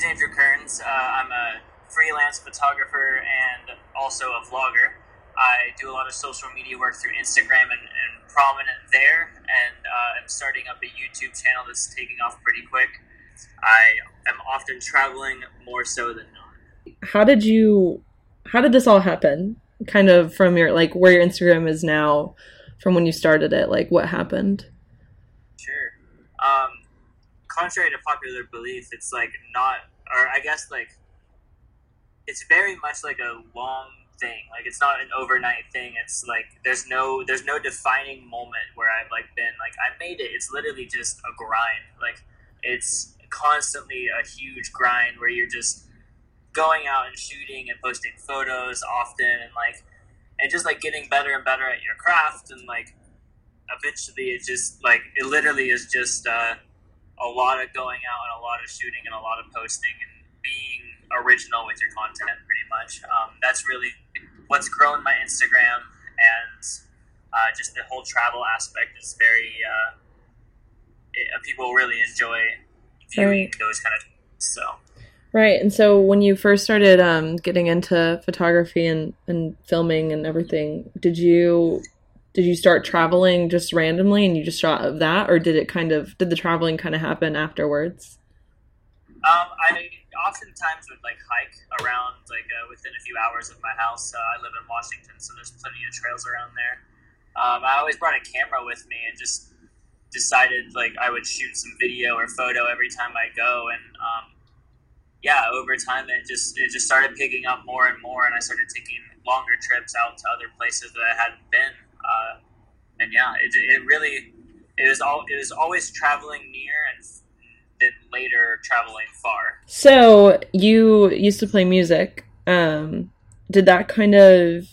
name's Andrew Kearns. Uh, I'm a freelance photographer and also a vlogger. I do a lot of social media work through Instagram and, and prominent there, and uh, I'm starting up a YouTube channel that's taking off pretty quick. I am often traveling more so than not. How did you? How did this all happen? Kind of from your like where your Instagram is now, from when you started it. Like what happened? Sure. Um, contrary to popular belief, it's like not, or I guess like it's very much like a long thing. Like it's not an overnight thing. It's like there's no there's no defining moment where I've like been like I made it. It's literally just a grind. Like it's constantly a huge grind where you're just going out and shooting and posting photos often and like and just like getting better and better at your craft and like eventually it just like it literally is just uh, a lot of going out and a lot of shooting and a lot of posting and being original with your content pretty much um, that's really what's grown my instagram and uh, just the whole travel aspect is very uh, it, people really enjoy viewing right. those kind of so right and so when you first started um, getting into photography and, and filming and everything did you did you start traveling just randomly and you just shot of that or did it kind of did the traveling kind of happen afterwards? Um, i oftentimes would like hike around like uh, within a few hours of my house. Uh, i live in washington so there's plenty of trails around there. Um, i always brought a camera with me and just decided like I would shoot some video or photo every time I go, and um, yeah, over time it just it just started picking up more and more, and I started taking longer trips out to other places that I hadn't been, and yeah, it, it really it was all it was always traveling near and then later traveling far. So you used to play music. Um, did that kind of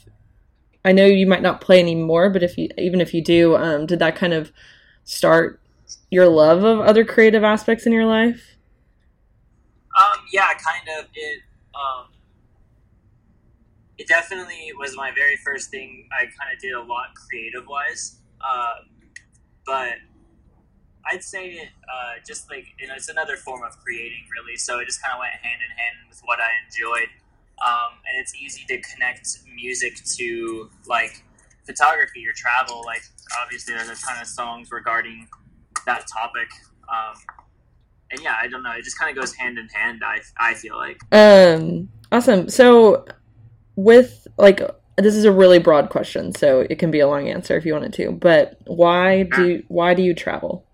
I know you might not play anymore, but if you even if you do, um, did that kind of start your love of other creative aspects in your life? Um, yeah, kind of. It um, it definitely was my very first thing. I kind of did a lot creative wise, uh, but I'd say it uh, just like you know it's another form of creating really. So it just kind of went hand in hand with what I enjoyed, um, and it's easy to connect music to like photography or travel, like obviously there's a ton of songs regarding that topic. Um, and yeah, I don't know. It just kind of goes hand in hand. I I feel like. Um. Awesome. So, with like this is a really broad question, so it can be a long answer if you wanted to. But why do why do you travel?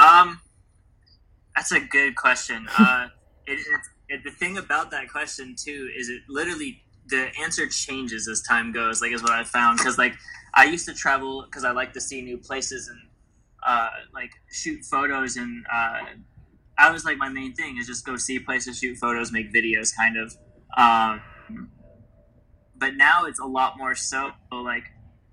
Um, that's a good question. Uh, it, it, it, the thing about that question too is it literally the answer changes as time goes. Like is what I found because like I used to travel because I like to see new places and uh, like shoot photos and uh, I was like my main thing is just go see places, shoot photos, make videos, kind of. Um, but now it's a lot more so like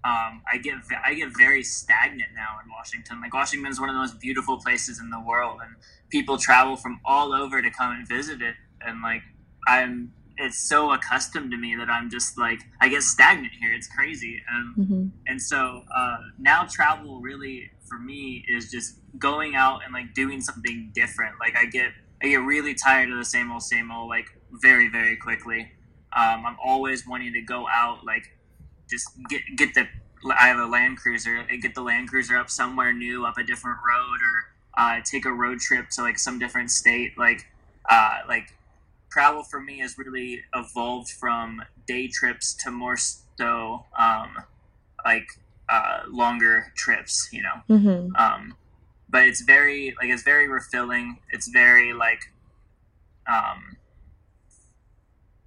um, I get I get very stagnant now in Washington. Like Washington is one of the most beautiful places in the world, and people travel from all over to come and visit it. And like I'm it's so accustomed to me that I'm just like I get stagnant here. It's crazy, um, mm-hmm. and so uh, now travel really for me is just going out and like doing something different. Like I get I get really tired of the same old same old like very very quickly. Um, I'm always wanting to go out like just get get the I have a Land Cruiser. And get the Land Cruiser up somewhere new, up a different road, or uh, take a road trip to like some different state. Like uh, like travel for me has really evolved from day trips to more so um, like uh, longer trips, you know. Mm-hmm. Um, but it's very like it's very refilling. It's very like, um,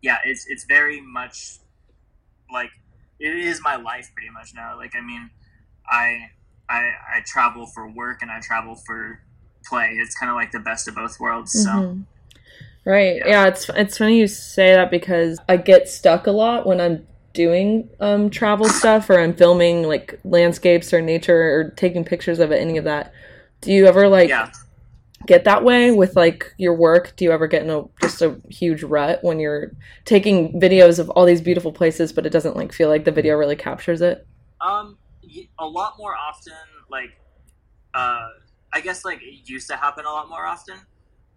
yeah, it's it's very much like it is my life pretty much now. Like I mean, I I I travel for work and I travel for play. It's kind of like the best of both worlds. So. Mm-hmm. Right. Yeah. yeah, it's it's funny you say that because I get stuck a lot when I'm doing um, travel stuff or I'm filming like landscapes or nature or taking pictures of it, any of that. Do you ever like yeah. Get that way with like your work? Do you ever get in a just a huge rut when you're taking videos of all these beautiful places, but it doesn't like feel like the video really captures it? Um, a lot more often. Like, uh, I guess like it used to happen a lot more often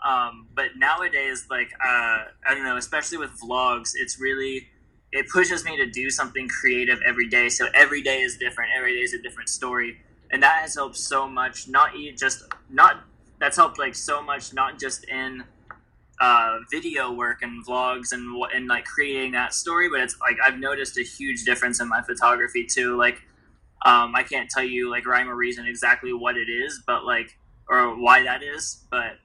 Um, but nowadays, like uh, I don't know, especially with vlogs, it's really it pushes me to do something creative every day. So every day is different. Every day is a different story, and that has helped so much. Not just not that's helped like so much, not just in uh, video work and vlogs and and like creating that story, but it's like I've noticed a huge difference in my photography too. Like um, I can't tell you like rhyme or reason exactly what it is, but like or why that is, but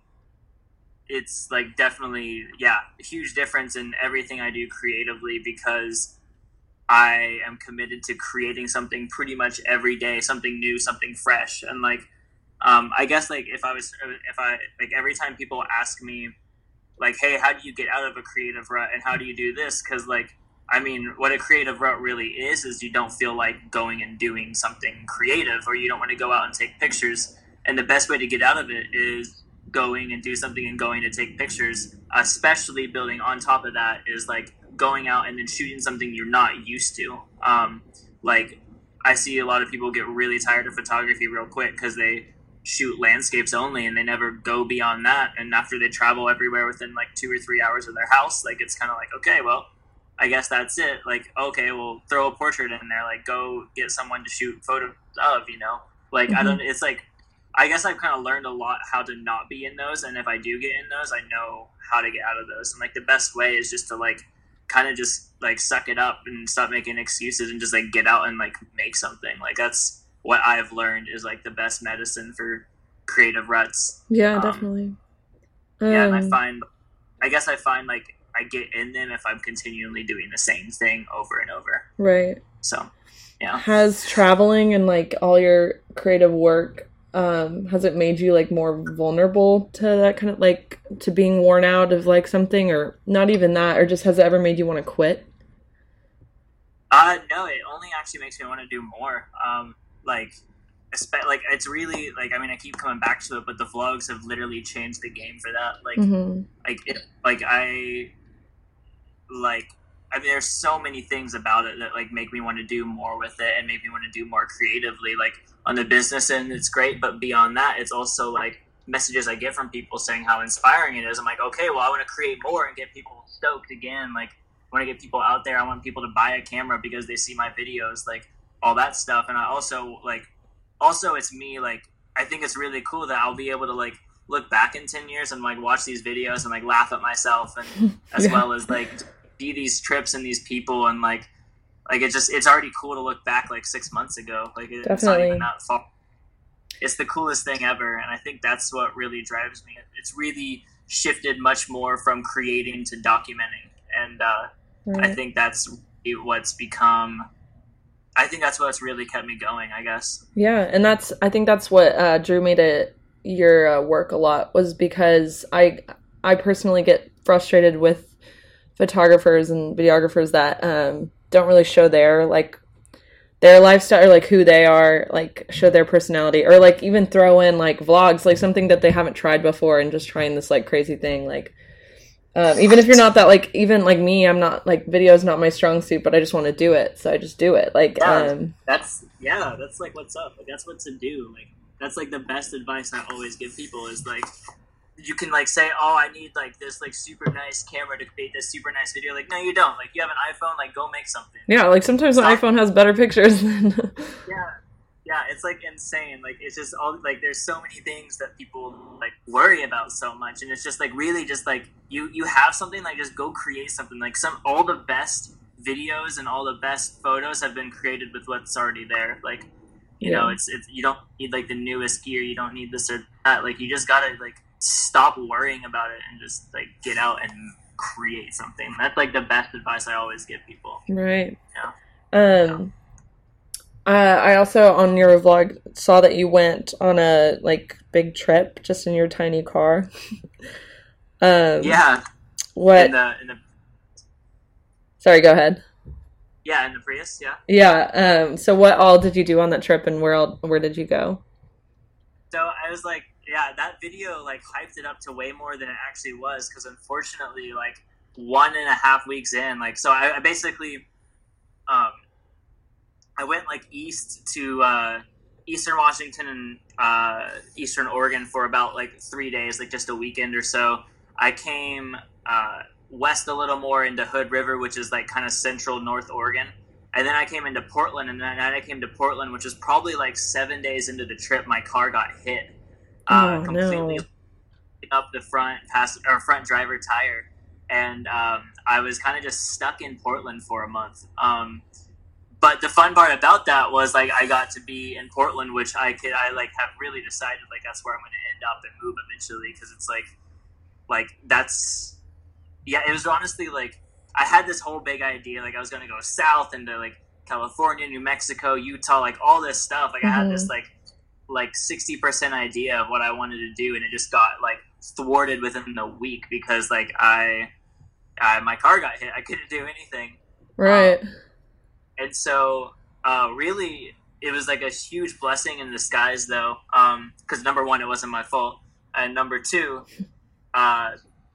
it's like definitely yeah a huge difference in everything i do creatively because i am committed to creating something pretty much every day something new something fresh and like um, i guess like if i was if i like every time people ask me like hey how do you get out of a creative rut and how do you do this because like i mean what a creative rut really is is you don't feel like going and doing something creative or you don't want to go out and take pictures and the best way to get out of it is going and do something and going to take pictures, especially building on top of that is like going out and then shooting something you're not used to. Um, like I see a lot of people get really tired of photography real quick because they shoot landscapes only and they never go beyond that. And after they travel everywhere within like two or three hours of their house, like it's kind of like, okay, well, I guess that's it. Like, okay, we'll throw a portrait in there. Like, go get someone to shoot photos of, you know? Like, mm-hmm. I don't, it's like, I guess I've kind of learned a lot how to not be in those, and if I do get in those, I know how to get out of those. And like the best way is just to like kind of just like suck it up and stop making excuses and just like get out and like make something. Like that's what I've learned is like the best medicine for creative ruts. Yeah, um, definitely. Um, yeah, and I um, find, I guess I find like I get in them if I'm continually doing the same thing over and over. Right. So, yeah. Has traveling and like all your creative work um has it made you like more vulnerable to that kind of like to being worn out of like something or not even that or just has it ever made you want to quit uh no it only actually makes me want to do more um like like it's really like i mean i keep coming back to it but the vlogs have literally changed the game for that like mm-hmm. like it like i like I mean, there's so many things about it that like make me want to do more with it and make me want to do more creatively. Like on the business end, it's great, but beyond that, it's also like messages I get from people saying how inspiring it is. I'm like, okay, well, I want to create more and get people stoked again. Like, I want to get people out there. I want people to buy a camera because they see my videos, like all that stuff. And I also like, also it's me. Like, I think it's really cool that I'll be able to like look back in 10 years and like watch these videos and like laugh at myself and as yeah. well as like be these trips and these people and like like it just it's already cool to look back like six months ago. Like it, it's not even that far. It's the coolest thing ever, and I think that's what really drives me. It's really shifted much more from creating to documenting, and uh, right. I think that's what's become. I think that's what's really kept me going. I guess. Yeah, and that's I think that's what uh, drew me to your uh, work a lot was because I I personally get frustrated with photographers and videographers that um, don't really show their like their lifestyle or like who they are like show their personality or like even throw in like vlogs like something that they haven't tried before and just trying this like crazy thing like um, even if you're not that like even like me i'm not like video is not my strong suit but i just want to do it so i just do it like yeah, um that's yeah that's like what's up like that's what to do like that's like the best advice i always give people is like you can like say, "Oh, I need like this like super nice camera to create this super nice video." Like, no, you don't. Like, you have an iPhone. Like, go make something. Yeah, like sometimes Stop. an iPhone has better pictures than. yeah, yeah, it's like insane. Like, it's just all like there's so many things that people like worry about so much, and it's just like really just like you you have something like just go create something. Like some all the best videos and all the best photos have been created with what's already there. Like. You yeah. know, it's it's you don't need like the newest gear. You don't need this or that. Like you just gotta like stop worrying about it and just like get out and create something. That's like the best advice I always give people. Right. Yeah. Um. Uh, I also on your vlog saw that you went on a like big trip just in your tiny car. um, yeah. What? In the, in the... Sorry, go ahead. Yeah, in the Prius. Yeah. Yeah. Um. So, what all did you do on that trip, and where all, where did you go? So I was like yeah, that video like hyped it up to way more than it actually was because unfortunately, like one and a half weeks in, like so I, I basically, um, I went like east to uh, Eastern Washington and uh, Eastern Oregon for about like three days, like just a weekend or so. I came uh, west a little more into Hood River, which is like kind of central North Oregon. And then I came into Portland, and then I came to Portland, which was probably like seven days into the trip. My car got hit, uh, Oh, completely no. up the front pass or front driver tire, and um, I was kind of just stuck in Portland for a month. Um, but the fun part about that was like I got to be in Portland, which I could I like have really decided like that's where I'm going to end up and move eventually because it's like like that's yeah it was honestly like I had this whole big idea like I was going to go south into like California, New Mexico, Utah, like all this stuff. Like I had this mm-hmm. like like sixty percent idea of what I wanted to do, and it just got like thwarted within the week because like I, I my car got hit. I couldn't do anything Right. Um, and so uh, really it was like a huge blessing in disguise though because number one it wasn't my fault. And number two uh,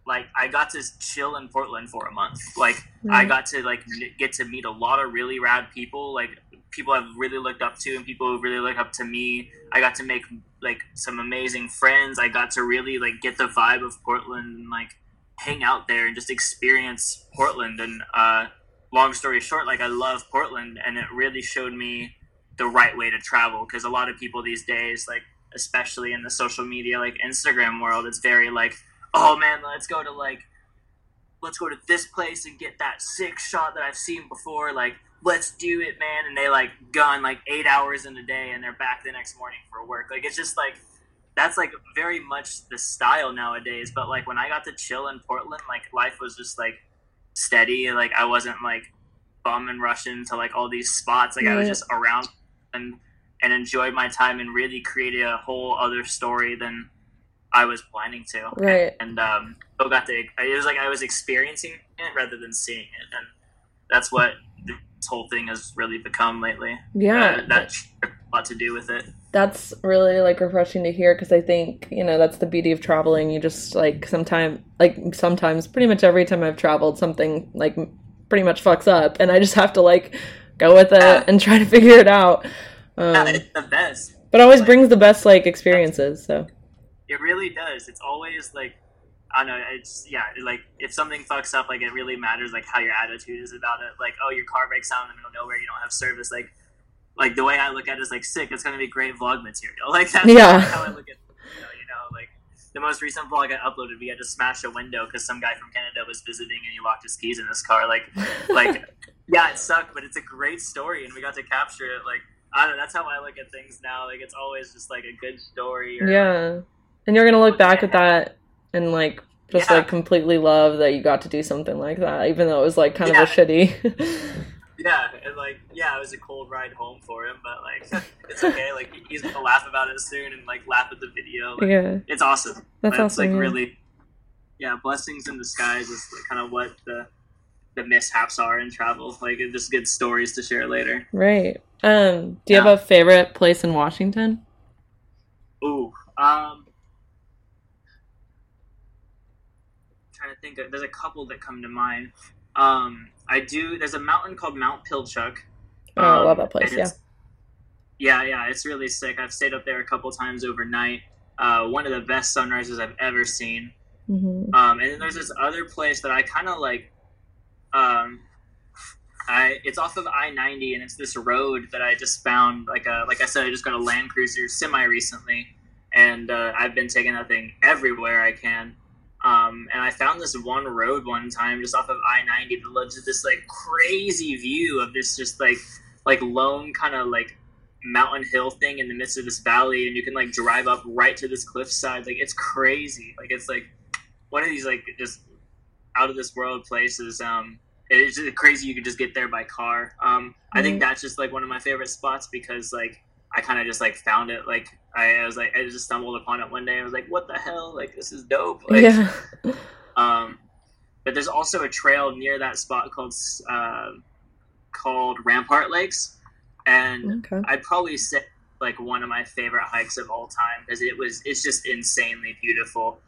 like i got to chill in portland for a month. Like i got to like get to meet a lot of really rad people like people i've really looked up to and people who really look up to me. I got to make like some amazing friends. I got to really like get the vibe of portland and like hang out there and just experience portland. And uh long story short, like I love Portland, and it really showed me the right way to travel because a lot of people these days, like especially in the social media, like Instagram world, it's very like, oh man, let's go to like, let's go to this place and get that sick shot that I've seen before, like. Let's do it, man! And they like gone like eight hours in a day, and they're back the next morning for work. Like it's just like that's like very much the style nowadays. But like when I got to chill in Portland, like life was just like steady. Like I wasn't like bum and rushing to like all these spots. Like I was just around and and enjoyed my time and really created a whole other story than I was planning to. Right. And um, still got to. It was like I was experiencing it rather than seeing it, and that's what this whole thing has really become lately. Yeah. Uh, that a lot to do with it. That's really like refreshing to hear because I think you know that's the beauty of traveling. You just like sometimes, like sometimes pretty much every time I've traveled something like pretty much fucks up and I just have to like go with it Yeah. and try to figure it out. Yeah, Um, it's the best. but it always brings the best like experiences. So It really does. It's always like I don't know. It's yeah. Like if something fucks up, like it really matters. Like how your attitude is about it. Like oh, your car breaks down in the middle of nowhere. You don't have service. Like like the way I look at it is like sick. It's gonna be great vlog material. Like that's Yeah. how I look at. It. You know, you know, like the most recent vlog I uploaded, we had to smash a window because some guy from Canada was visiting and he locked his keys in his car. Like like yeah, it sucked, but it's a great story and we got to capture it. Like I don't know. That's how I look at things now. Like it's always just like a good story. Or, yeah, and you're gonna look back at that and like just Yeah. like completely love that you got to do something like that, even though it was like kind Yeah. of a shitty. Yeah, and like yeah, it was a cold ride home for him, but like it's okay. Like he's gonna laugh about it soon and like laugh at the video. Like, yeah, It's awesome. that's awesome. like yeah. really, yeah, blessings in disguise is kind of what the the mishaps are in travel. Like it's just good stories to share later. Right. Um, do you Yeah. have a favorite place in Washington? Ooh, um, trying to think. Of, there's a couple that come to mind. Um, I do. There's a mountain called Mount Pilchuck. Oh, I love Um, that place. Yeah. Yeah, yeah, it's really sick. I've stayed up there a couple times overnight. Uh, one of the best sunrises I've ever seen. hmm Um, and then there's this other place that I kind of like. Um, I it's off of I ninety, and it's this road that I just found. Like a, like I said, I just got a Land Cruiser semi recently, and uh, I've been taking that thing everywhere I can. Um, and I found this one road one time just off of I ninety that led to this like crazy view of this just like like lone kind of like mountain hill thing in the midst of this valley, and you can like drive up right to this cliffside. Like it's crazy. Like it's like one of these like just out of this world places. Um, it's just crazy. You could just get there by car. Um, I think Mhm. that's just like one of my favorite spots because like I kind of just like found it. Like I, I was like I just stumbled upon it one day. I was like, what the hell? Like this is dope. Like, yeah. um, but there's also a trail near that spot called uh, called Rampart Lakes, and Okay. I'd probably say like one of my favorite hikes of all time because it was it's just insanely beautiful.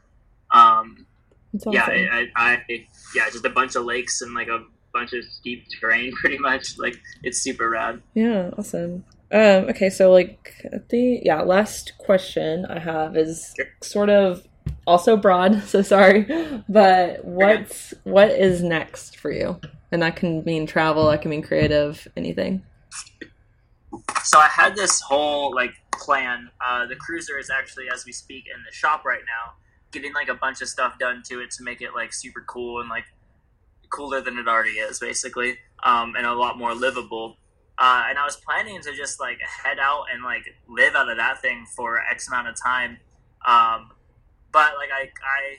Um, That's yeah. I, I, I yeah, just a bunch of lakes and like a bunch of steep terrain, pretty much. Like it's super rad. Yeah, awesome. Um, okay, so like the yeah, last question I have is sort of also broad, so sorry. But what's what is next for you? And that can mean travel, that can mean creative, anything. So I had this whole like plan. Uh, the cruiser is actually as we speak in the shop right now, getting like a bunch of stuff done to it to make it like super cool and like cooler than it already is, basically, um, and a lot more livable. Uh, and I was planning to just like head out and like live out of that thing for X amount of time. Um, but like I, I,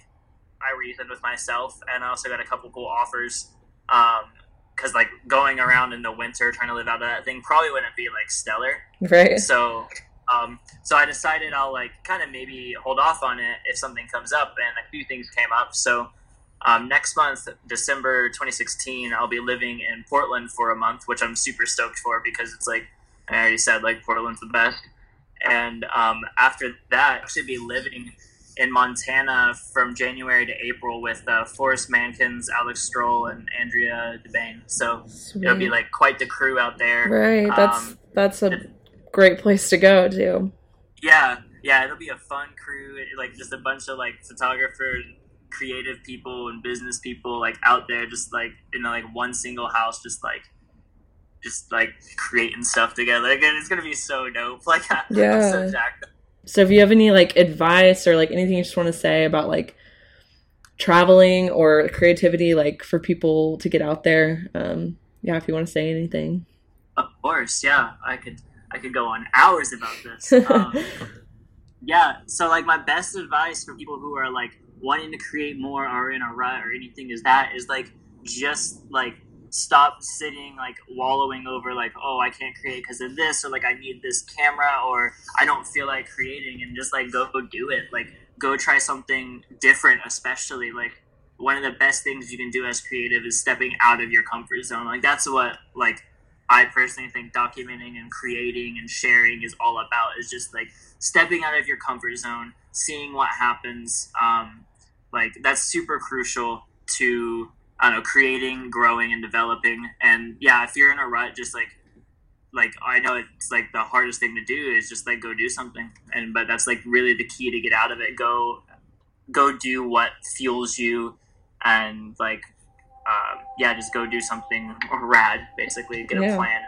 I reasoned with myself, and I also got a couple cool offers. because um, like going around in the winter trying to live out of that thing probably wouldn't be like stellar. Right. So, um, so I decided I'll like kind of maybe hold off on it if something comes up, and a few things came up. So um, next month, December 2016, I'll be living in Portland for a month, which I'm super stoked for because it's like I already said, like Portland's the best. And um, after that, I should be living in Montana from January to April with uh, Forrest Mankins, Alex Strohl, and Andrea Debane. So Sweet. it'll be like quite the crew out there. Right. That's um, that's a great place to go to. Yeah, yeah, it'll be a fun crew. Like just a bunch of like photographers creative people and business people like out there just like in like one single house just like just like creating stuff together. Again it's gonna be so dope. Like yeah. so, so if you have any like advice or like anything you just want to say about like traveling or creativity like for people to get out there um yeah if you want to say anything. Of course yeah. I could i could go on hours about this. Um, yeah so like my best advice for people who are like wanting to create more or in a rut or anything is that is like just like stop sitting like wallowing over like oh i can't create because of this or like i need this camera or i don't feel like creating and just like go, go do it. Like go try something different especially like one of the best things you can do as creative is stepping out of your comfort zone. Like that's what like i personally think documenting and creating and sharing is all about is just like stepping out of your comfort zone seeing what happens um, like that's super crucial to I don't know creating, growing, and developing. And yeah, if you're in a rut, just like like I know it's like the hardest thing to do is just like go do something. And but that's like really the key to get out of it. Go go do what fuels you, and like um, yeah, just go do something rad. Basically, get yeah. a plan.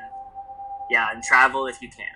Yeah, and travel if you can.